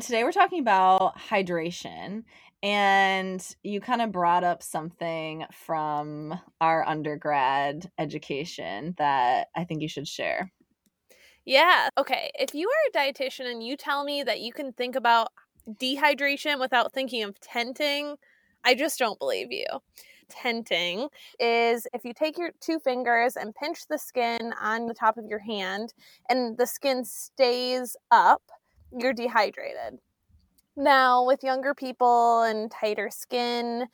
Today we're talking about hydration. And you kind of brought up something from our undergrad education that I think you should share. Yeah. Okay. If you are a dietitian and you tell me that you can think about dehydration without thinking of tenting, I just don't believe you. Tenting is if you take your two fingers and pinch the skin on the top of your hand and the skin stays up, you're dehydrated. Now, with younger people and tighter skin,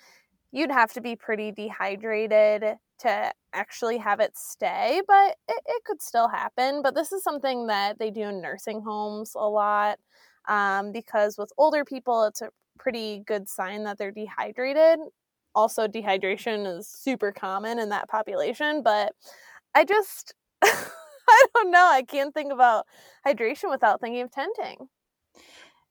you'd have to be pretty dehydrated to actually have it stay, but it, it could still happen. But this is something that they do in nursing homes a lot um, because with older people, it's a pretty good sign that they're dehydrated. Also, dehydration is super common in that population, but I just, I don't know. I can't think about hydration without thinking of tenting.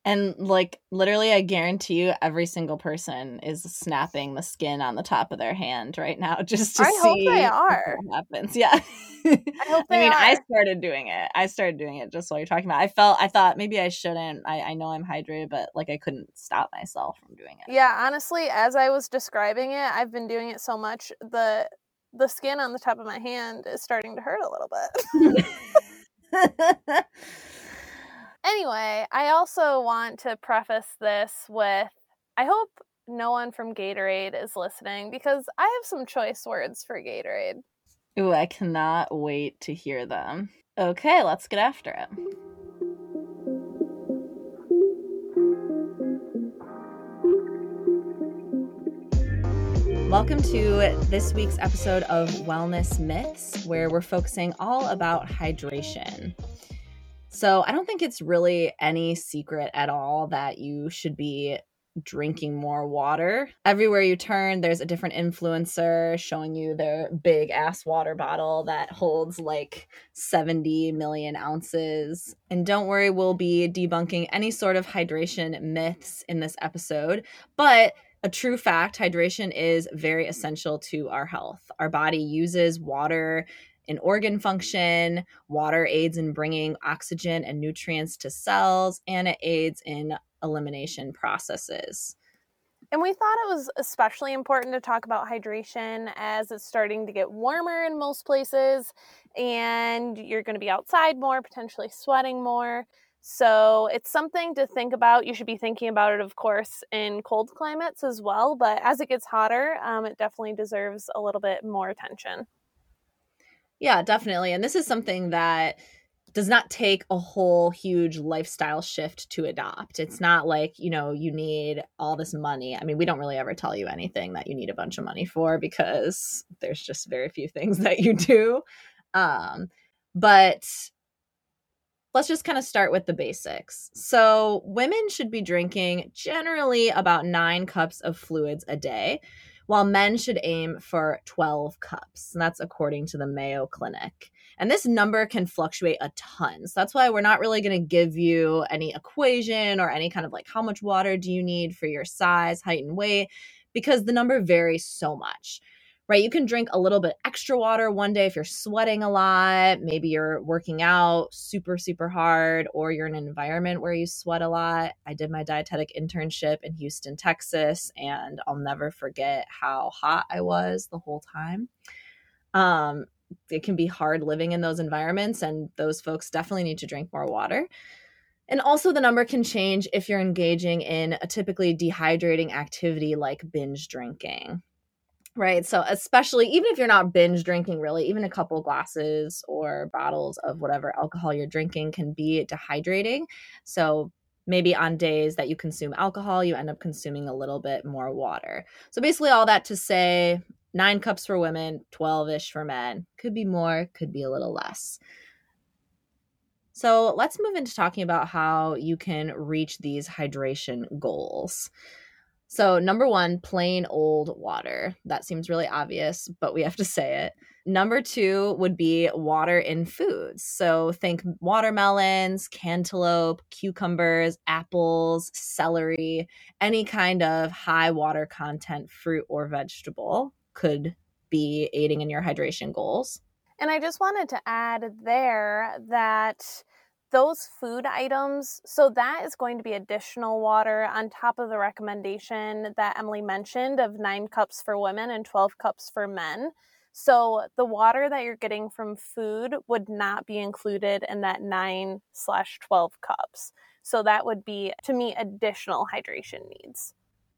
And like literally, I guarantee you, every single person is snapping the skin on the top of their hand right now just to I see hope they are. what happens. Yeah, I hope I mean, I started doing it. I started doing it just while you're talking about. It. I felt, I thought maybe I shouldn't. I, I know I'm hydrated, but like I couldn't stop myself from doing it. Yeah, honestly, as I was describing it, I've been doing it so much the the skin on the top of my hand is starting to hurt a little bit. anyway, I also want to preface this with I hope no one from Gatorade is listening because I have some choice words for Gatorade. Ooh, I cannot wait to hear them. Okay, let's get after it. Welcome to this week's episode of Wellness Myths, where we're focusing all about hydration. So, I don't think it's really any secret at all that you should be drinking more water. Everywhere you turn, there's a different influencer showing you their big ass water bottle that holds like 70 million ounces. And don't worry, we'll be debunking any sort of hydration myths in this episode. But a true fact hydration is very essential to our health. Our body uses water in organ function. Water aids in bringing oxygen and nutrients to cells, and it aids in elimination processes. And we thought it was especially important to talk about hydration as it's starting to get warmer in most places and you're going to be outside more, potentially sweating more. So it's something to think about. You should be thinking about it, of course, in cold climates as well. But as it gets hotter, um, it definitely deserves a little bit more attention. Yeah, definitely. And this is something that does not take a whole huge lifestyle shift to adopt. It's not like, you know, you need all this money. I mean, we don't really ever tell you anything that you need a bunch of money for because there's just very few things that you do. Um, but let's just kind of start with the basics. So, women should be drinking generally about nine cups of fluids a day, while men should aim for 12 cups. And that's according to the Mayo Clinic. And this number can fluctuate a ton. So that's why we're not really going to give you any equation or any kind of like how much water do you need for your size, height, and weight, because the number varies so much right? You can drink a little bit extra water one day if you're sweating a lot, maybe you're working out super, super hard, or you're in an environment where you sweat a lot. I did my dietetic internship in Houston, Texas, and I'll never forget how hot I was the whole time. Um, it can be hard living in those environments, and those folks definitely need to drink more water. And also, the number can change if you're engaging in a typically dehydrating activity like binge drinking right so especially even if you're not binge drinking really even a couple glasses or bottles of whatever alcohol you're drinking can be dehydrating. So maybe on days that you consume alcohol you end up consuming a little bit more water. So basically all that to say nine cups for women 12ish for men. Could be more could be a little less. So let's move into talking about how you can reach these hydration goals so, number one, plain old water. That seems really obvious, but we have to say it. Number two would be water in foods. So, think watermelons, cantaloupe, cucumbers, apples, celery, any kind of high water content fruit or vegetable could be aiding in your hydration goals. And I just wanted to add there that those food items, so that is going to be additional water on top of the recommendation that Emily mentioned of nine cups for women and 12 cups for men. So the water that you're getting from food would not be included in that nine slash 12 cups. So that would be to meet additional hydration needs.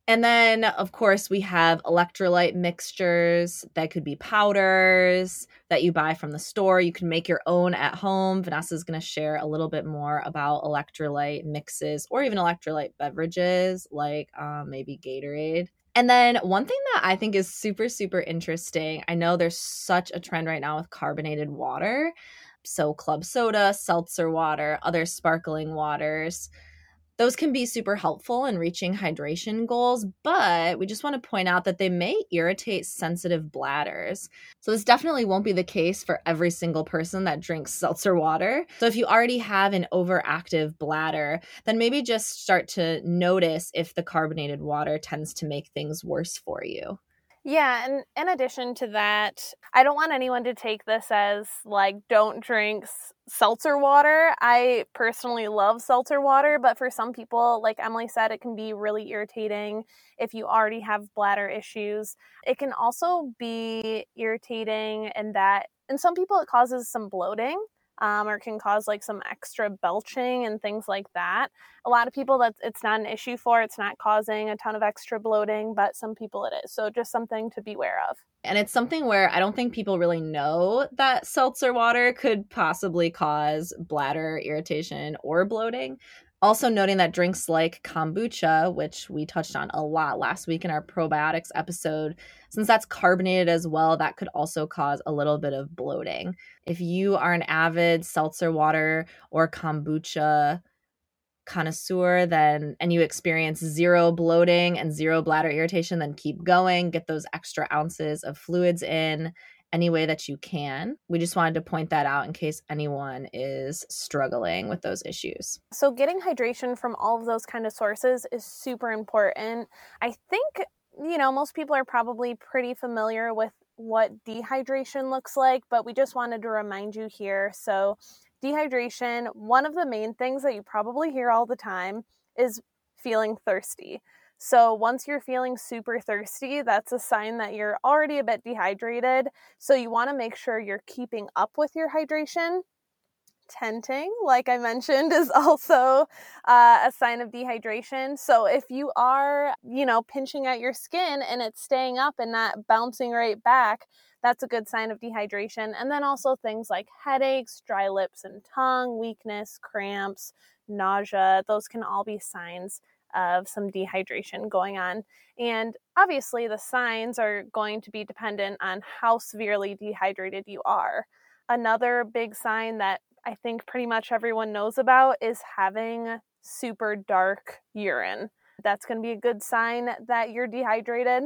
And then, of course, we have electrolyte mixtures that could be powders that you buy from the store. You can make your own at home. Vanessa is going to share a little bit more about electrolyte mixes or even electrolyte beverages like um, maybe Gatorade. And then, one thing that I think is super, super interesting I know there's such a trend right now with carbonated water. So, club soda, seltzer water, other sparkling waters those can be super helpful in reaching hydration goals, but we just want to point out that they may irritate sensitive bladders. So, this definitely won't be the case for every single person that drinks seltzer water. So, if you already have an overactive bladder, then maybe just start to notice if the carbonated water tends to make things worse for you. Yeah, and in addition to that, I don't want anyone to take this as like don't drink seltzer water. I personally love seltzer water, but for some people, like Emily said, it can be really irritating if you already have bladder issues. It can also be irritating in that in some people it causes some bloating um, or can cause like some extra belching and things like that. A lot of people that it's not an issue for. It's not causing a ton of extra bloating, but some people it is. So just something to beware of. And it's something where I don't think people really know that seltzer water could possibly cause bladder irritation or bloating. Also, noting that drinks like kombucha, which we touched on a lot last week in our probiotics episode, since that's carbonated as well, that could also cause a little bit of bloating. If you are an avid seltzer water or kombucha connoisseur then and you experience zero bloating and zero bladder irritation then keep going get those extra ounces of fluids in any way that you can. We just wanted to point that out in case anyone is struggling with those issues. So, getting hydration from all of those kind of sources is super important. I think, you know, most people are probably pretty familiar with what dehydration looks like, but we just wanted to remind you here. So, dehydration, one of the main things that you probably hear all the time is feeling thirsty. So once you're feeling super thirsty, that's a sign that you're already a bit dehydrated. So you want to make sure you're keeping up with your hydration. Tenting, like I mentioned, is also uh, a sign of dehydration. So if you are, you know, pinching at your skin and it's staying up and not bouncing right back, that's a good sign of dehydration. And then also things like headaches, dry lips and tongue, weakness, cramps, nausea, those can all be signs of some dehydration going on. And obviously, the signs are going to be dependent on how severely dehydrated you are. Another big sign that I think pretty much everyone knows about is having super dark urine. That's going to be a good sign that you're dehydrated.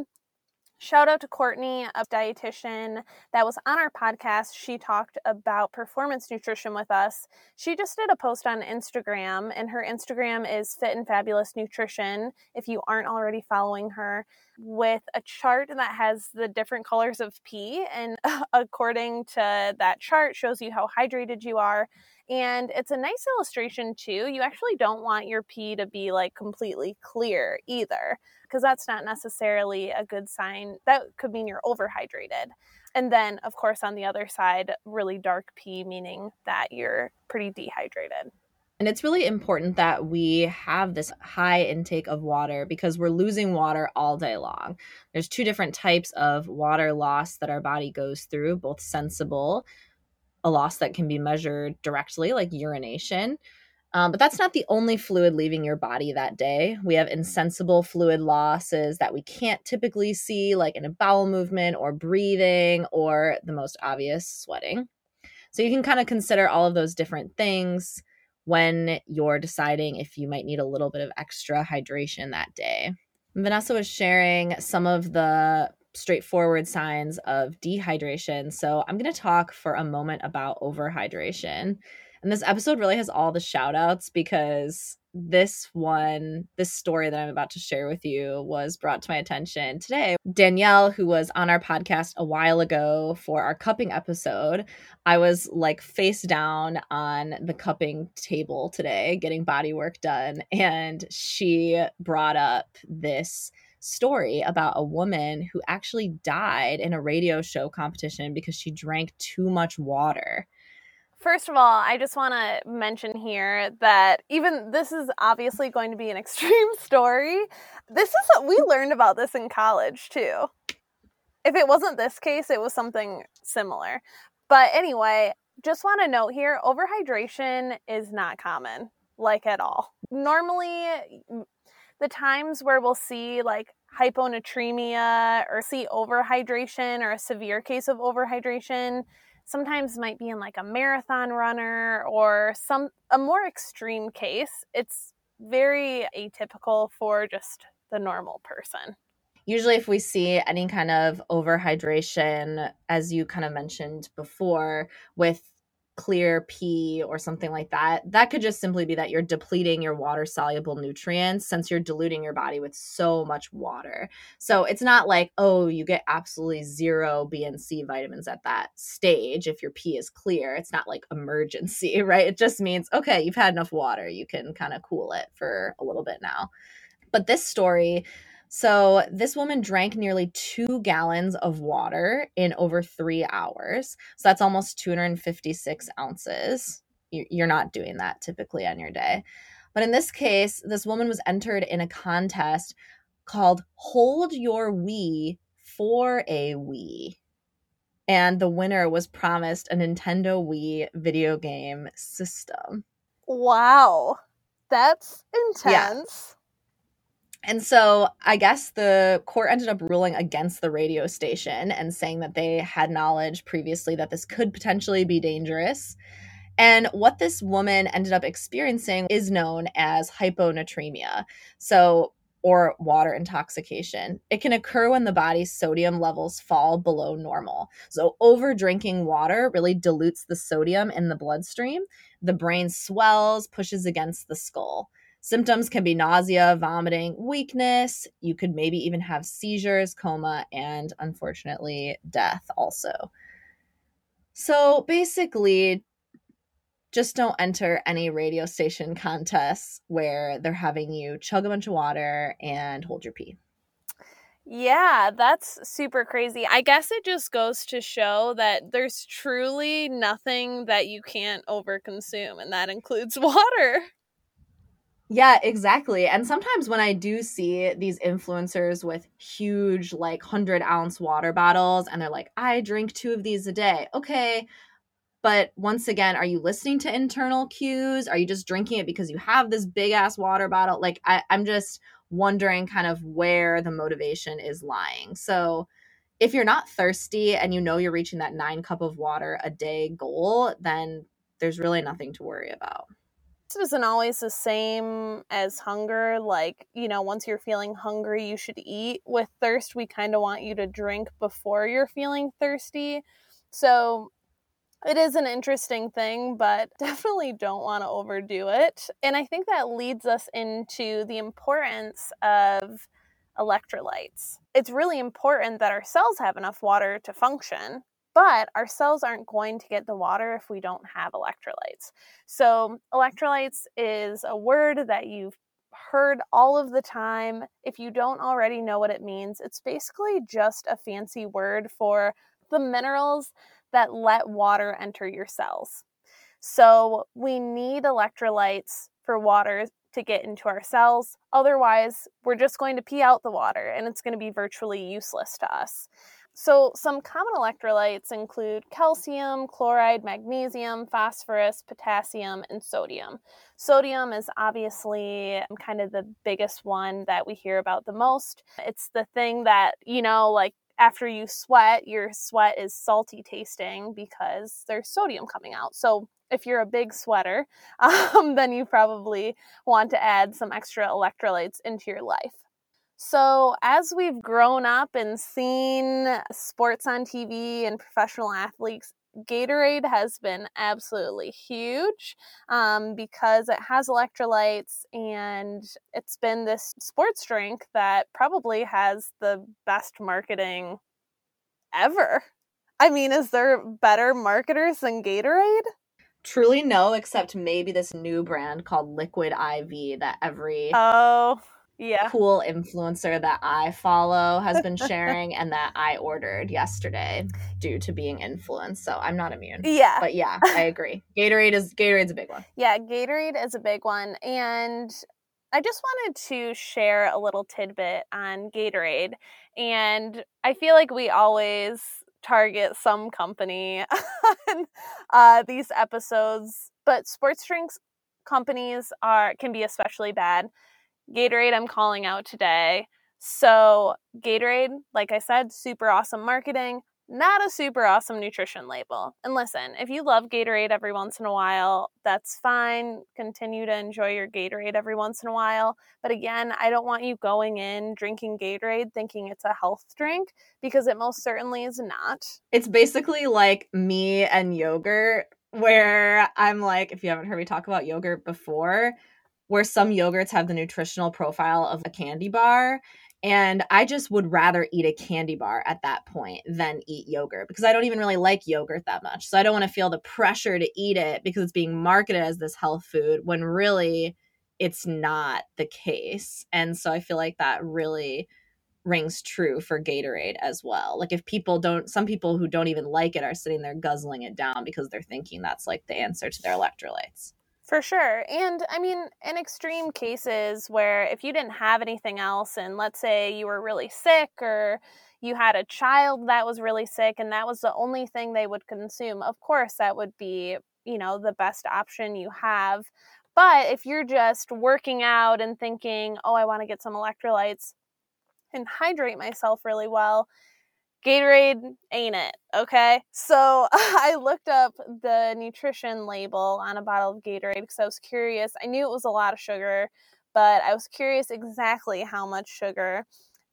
Shout out to Courtney, a dietitian that was on our podcast. She talked about performance nutrition with us. She just did a post on Instagram, and her Instagram is Fit and Fabulous Nutrition. If you aren't already following her, with a chart that has the different colors of pee, and according to that chart, shows you how hydrated you are. And it's a nice illustration too. You actually don't want your pee to be like completely clear either because that's not necessarily a good sign. That could mean you're overhydrated. And then, of course, on the other side, really dark pee, meaning that you're pretty dehydrated. And it's really important that we have this high intake of water because we're losing water all day long. There's two different types of water loss that our body goes through, both sensible, a loss that can be measured directly, like urination, um, but that's not the only fluid leaving your body that day. We have insensible fluid losses that we can't typically see, like in a bowel movement or breathing or the most obvious sweating. So you can kind of consider all of those different things when you're deciding if you might need a little bit of extra hydration that day. Vanessa was sharing some of the straightforward signs of dehydration. So I'm going to talk for a moment about overhydration. And this episode really has all the shout outs because this one, this story that I'm about to share with you was brought to my attention today. Danielle, who was on our podcast a while ago for our cupping episode, I was like face down on the cupping table today, getting body work done. And she brought up this story about a woman who actually died in a radio show competition because she drank too much water. First of all, I just want to mention here that even this is obviously going to be an extreme story. This is what we learned about this in college too. If it wasn't this case, it was something similar. But anyway, just want to note here overhydration is not common, like at all. Normally, the times where we'll see like hyponatremia or see overhydration or a severe case of overhydration sometimes might be in like a marathon runner or some a more extreme case it's very atypical for just the normal person. Usually if we see any kind of overhydration as you kind of mentioned before with clear pee or something like that, that could just simply be that you're depleting your water soluble nutrients since you're diluting your body with so much water. So it's not like, oh, you get absolutely zero B and C vitamins at that stage if your pee is clear. It's not like emergency, right? It just means, okay, you've had enough water. You can kind of cool it for a little bit now. But this story so, this woman drank nearly two gallons of water in over three hours. So, that's almost 256 ounces. You're not doing that typically on your day. But in this case, this woman was entered in a contest called Hold Your Wee for a Wii. And the winner was promised a Nintendo Wii video game system. Wow. That's intense. Yeah. And so I guess the court ended up ruling against the radio station and saying that they had knowledge previously that this could potentially be dangerous. And what this woman ended up experiencing is known as hyponatremia. So, or water intoxication. It can occur when the body's sodium levels fall below normal. So, over drinking water really dilutes the sodium in the bloodstream. The brain swells, pushes against the skull. Symptoms can be nausea, vomiting, weakness. You could maybe even have seizures, coma, and unfortunately, death also. So basically, just don't enter any radio station contests where they're having you chug a bunch of water and hold your pee. Yeah, that's super crazy. I guess it just goes to show that there's truly nothing that you can't overconsume, and that includes water. Yeah, exactly. And sometimes when I do see these influencers with huge, like 100 ounce water bottles, and they're like, I drink two of these a day. Okay. But once again, are you listening to internal cues? Are you just drinking it because you have this big ass water bottle? Like, I, I'm just wondering kind of where the motivation is lying. So, if you're not thirsty and you know you're reaching that nine cup of water a day goal, then there's really nothing to worry about isn't always the same as hunger. Like, you know, once you're feeling hungry, you should eat. With thirst, we kind of want you to drink before you're feeling thirsty. So it is an interesting thing, but definitely don't want to overdo it. And I think that leads us into the importance of electrolytes. It's really important that our cells have enough water to function. But our cells aren't going to get the water if we don't have electrolytes. So, electrolytes is a word that you've heard all of the time. If you don't already know what it means, it's basically just a fancy word for the minerals that let water enter your cells. So, we need electrolytes for water to get into our cells. Otherwise, we're just going to pee out the water and it's going to be virtually useless to us. So, some common electrolytes include calcium, chloride, magnesium, phosphorus, potassium, and sodium. Sodium is obviously kind of the biggest one that we hear about the most. It's the thing that, you know, like after you sweat, your sweat is salty tasting because there's sodium coming out. So, if you're a big sweater, um, then you probably want to add some extra electrolytes into your life. So, as we've grown up and seen sports on TV and professional athletes Gatorade has been absolutely huge um, because it has electrolytes and it's been this sports drink that probably has the best marketing ever. I mean, is there better marketers than Gatorade? Truly no, except maybe this new brand called Liquid IV that every Oh, yeah. cool influencer that I follow has been sharing and that I ordered yesterday due to being influenced. So I'm not immune. Yeah. But yeah, I agree. Gatorade is Gatorade's a big one. Yeah, Gatorade is a big one. And I just wanted to share a little tidbit on Gatorade. And I feel like we always target some company on uh, these episodes, but sports drinks companies are can be especially bad. Gatorade, I'm calling out today. So, Gatorade, like I said, super awesome marketing, not a super awesome nutrition label. And listen, if you love Gatorade every once in a while, that's fine. Continue to enjoy your Gatorade every once in a while. But again, I don't want you going in drinking Gatorade thinking it's a health drink because it most certainly is not. It's basically like me and yogurt, where I'm like, if you haven't heard me talk about yogurt before, where some yogurts have the nutritional profile of a candy bar. And I just would rather eat a candy bar at that point than eat yogurt because I don't even really like yogurt that much. So I don't want to feel the pressure to eat it because it's being marketed as this health food when really it's not the case. And so I feel like that really rings true for Gatorade as well. Like if people don't some people who don't even like it are sitting there guzzling it down because they're thinking that's like the answer to their electrolytes. For sure. And I mean, in extreme cases where if you didn't have anything else, and let's say you were really sick or you had a child that was really sick and that was the only thing they would consume, of course, that would be, you know, the best option you have. But if you're just working out and thinking, oh, I want to get some electrolytes and hydrate myself really well, Gatorade ain't it, okay? So I looked up the nutrition label on a bottle of Gatorade because I was curious. I knew it was a lot of sugar, but I was curious exactly how much sugar.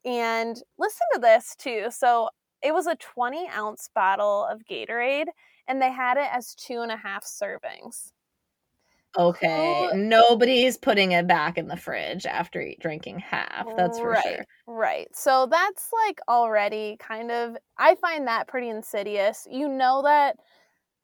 And listen to this too. So it was a 20 ounce bottle of Gatorade, and they had it as two and a half servings. Okay, uh Who- nobody's putting it back in the fridge after drinking half. That's for right, sure. Right. So that's like already kind of, I find that pretty insidious. You know that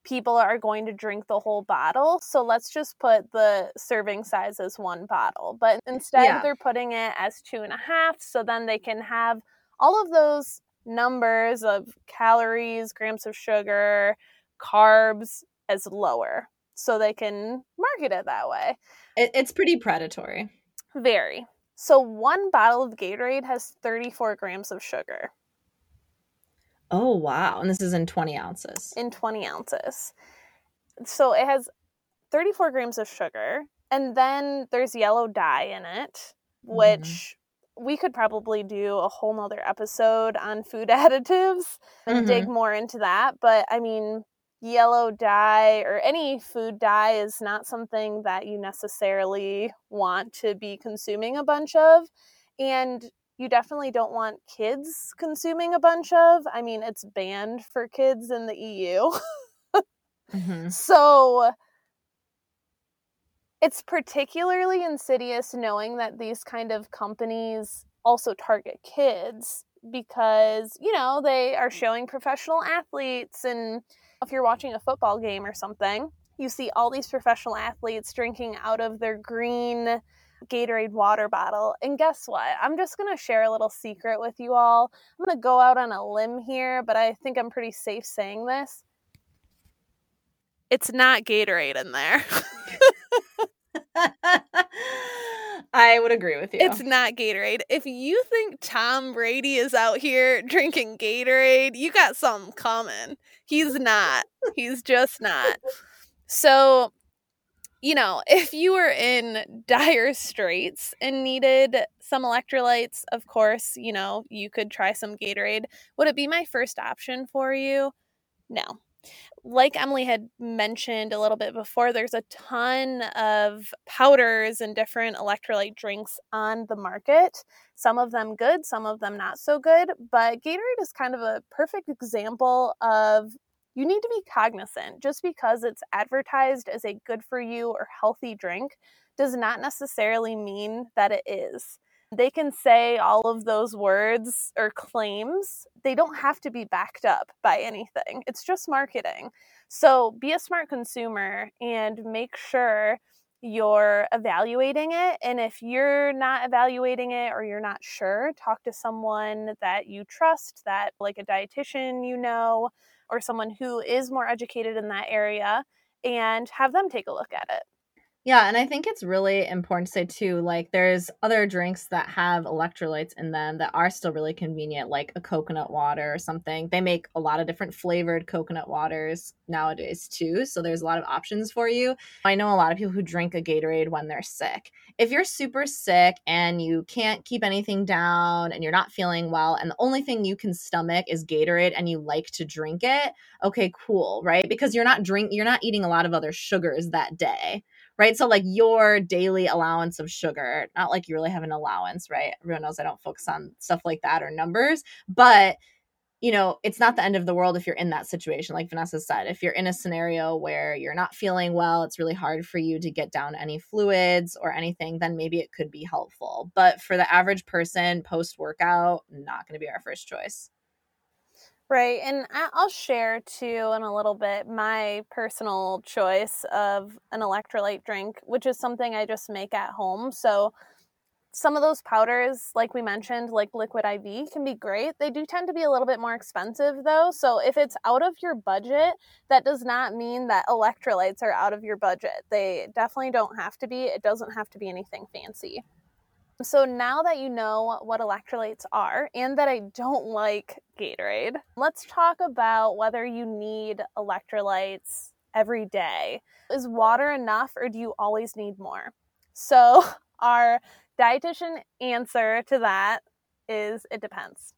people are going to drink the whole bottle. So let's just put the serving size as one bottle. But instead, Yeah. they're putting it as two and a half. So then they can have all of those numbers of calories, grams of sugar, carbs as lower. So they can market it that way. It, it's pretty predatory. Very. So one bottle of Gatorade has 34 grams of sugar Oh wow! And this is in twenty ounces. in 20 ounces. So it has 34 grams of sugar, and then there's yellow dye in it, mm-hmm. which we could probably do a whole nother episode on food additives and dig mm-hmm. more into that. But I mean, yellow dye or any food dye is not something that you necessarily want to be consuming a bunch of. And you definitely don't want kids consuming a bunch of. I mean, it's banned for kids in the EU. Mhm. So it's particularly insidious knowing that these kind of companies also target kids because, you know, they are showing professional athletes. And if you're watching a football game or something, you see all these professional athletes drinking out of their green Gatorade water bottle. And guess what? I'm just going to share a little secret with you all. I'm going to go out on a limb here, but I think I'm pretty safe saying this. It's not Gatorade in there. I would agree with you. It's not Gatorade. If you think Tom Brady is out here drinking Gatorade, you got something coming. He's not. He's just not. So, you know, if you were in dire straits and needed some electrolytes, of course, you know, you could try some Gatorade. Would it be my first option for you? No. Like Emily had mentioned a little bit before, there's a ton of powders and different electrolyte drinks on the market. Some of them good, some of them not so good. But Gatorade is kind of a perfect example of you need to be cognizant. Just because it's advertised as a good for you or healthy drink does not necessarily mean that it is. They can say all of those words or claims. They don't have to be backed up by anything. It's just marketing. So be a smart consumer and make sure you're evaluating it. And if you're not evaluating it or you're not sure, talk to someone that you trust, that like a dietitian you know, or someone who is more educated in that area, and have them take a look at it. Yeah, and I think it's really important to say too, like there's other drinks that have electrolytes in them that are still really convenient, like a coconut water or something. They make a lot of different flavored coconut waters nowadays too, so there's a lot of options for you. I know a lot of people who drink a Gatorade when they're sick. If you're super sick and you can't keep anything down and you're not feeling well and the only thing you can stomach is Gatorade and you like to drink it, okay, cool, right? Because you're not drink you're not eating a lot of other sugars that day right? So like your daily allowance of sugar, not like you really have an allowance, right? Everyone knows I don't focus on stuff like that or numbers, but you know, it's not the end of the world if you're in that situation. Like Vanessa said, if you're in a scenario where you're not feeling well, it's really hard for you to get down any fluids or anything, then maybe it could be helpful. But for the average person post workout, not going to be our first choice. Right. And I'll share too in a little bit my personal choice of an electrolyte drink, which is something I just make at home. So some of those powders, like we mentioned, like Liquid IV, can be great. They do tend to be a little bit more expensive though. So if it's out of your budget, that does not mean that electrolytes are out of your budget. They definitely don't have to be. It doesn't have to be anything fancy. So now that you know what electrolytes are and that I don't like Gatorade, let's talk about whether you need electrolytes every day. Is water enough or do you always need more? So, our dietitian answer to that is it depends.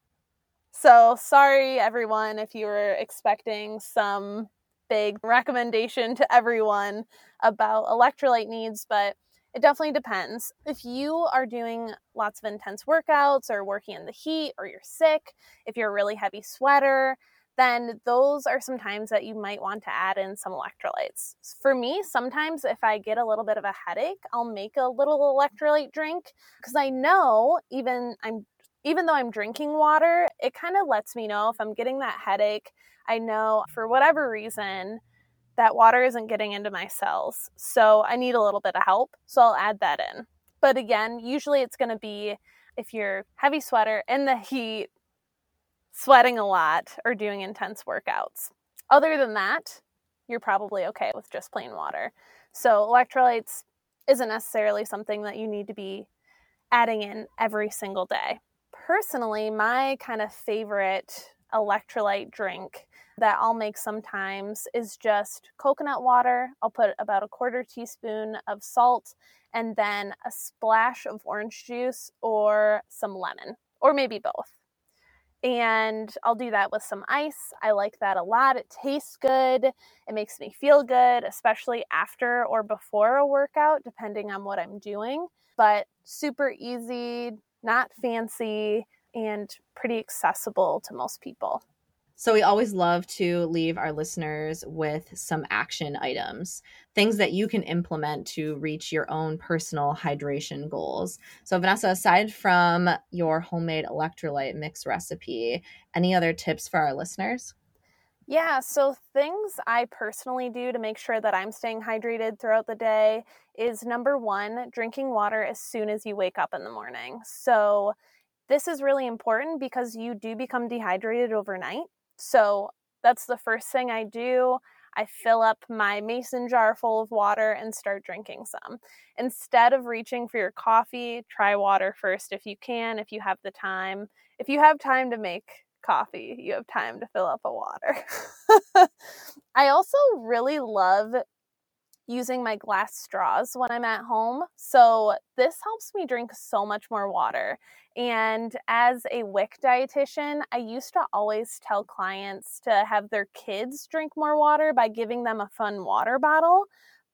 So, sorry everyone if you were expecting some big recommendation to everyone about electrolyte needs, but it definitely depends. If you are doing lots of intense workouts or working in the heat or you're sick, if you're a really heavy sweater, then those are some times that you might want to add in some electrolytes. For me, sometimes if I get a little bit of a headache, I'll make a little electrolyte drink because I know even I'm even though I'm drinking water, it kind of lets me know if I'm getting that headache. I know for whatever reason, that water isn't getting into my cells. So I need a little bit of help. So I'll add that in. But again, usually it's going to be if you're heavy sweater in the heat, sweating a lot, or doing intense workouts. Other than that, you're probably okay with just plain water. So electrolytes isn't necessarily something that you need to be adding in every single day. Personally, my kind of favorite electrolyte drink that I'll make sometimes is just coconut water. I'll put about a quarter teaspoon of salt and then a splash of orange juice or some lemon, or maybe both. And I'll do that with some ice. I like that a lot. It tastes good. It makes me feel good, especially after or before a workout, depending on what I'm doing. But super easy, not fancy, and pretty accessible to most people. So we always love to leave our listeners with some action items, things that you can implement to reach your own personal hydration goals. So Vanessa, aside from your homemade electrolyte mix recipe, any other tips for our listeners? Yeah, so things I personally do to make sure that I'm staying hydrated throughout the day is number one, drinking water as soon as you wake up in the morning. So, this is really important because you do become dehydrated overnight. So that's the first thing I do. I fill up my mason jar full of water and start drinking some. Instead of reaching for your coffee, try water first if you can, if you have the time. If you have time to make coffee, you have time to fill up a water. I also really love using my glass straws when I'm at home. So this helps me drink so much more water. And as a WIC dietitian, I used to always tell clients to have their kids drink more water by giving them a fun water bottle.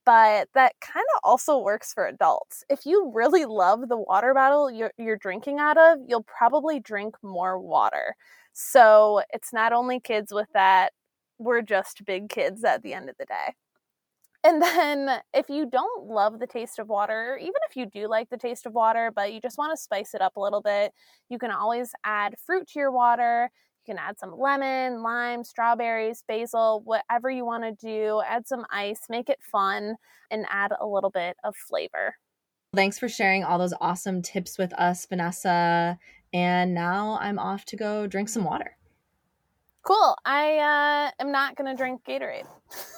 But that kind of also works for adults. If you really love the water bottle you're, you're drinking out of, you'll probably drink more water. So it's not only kids with that we're just big kids at the end of the day. And then, if you don't love the taste of water, or even if you do like the taste of water, but you just want to spice it up a little bit, you can always add fruit to your water. You can add some lemon, lime, strawberries, basil, whatever you want to do. Add some ice, make it fun, and add a little bit of flavor. Thanks for sharing all those awesome tips with us, Vanessa. And now I'm off to go drink some water. Cool. I uh, am not going to drink Gatorade.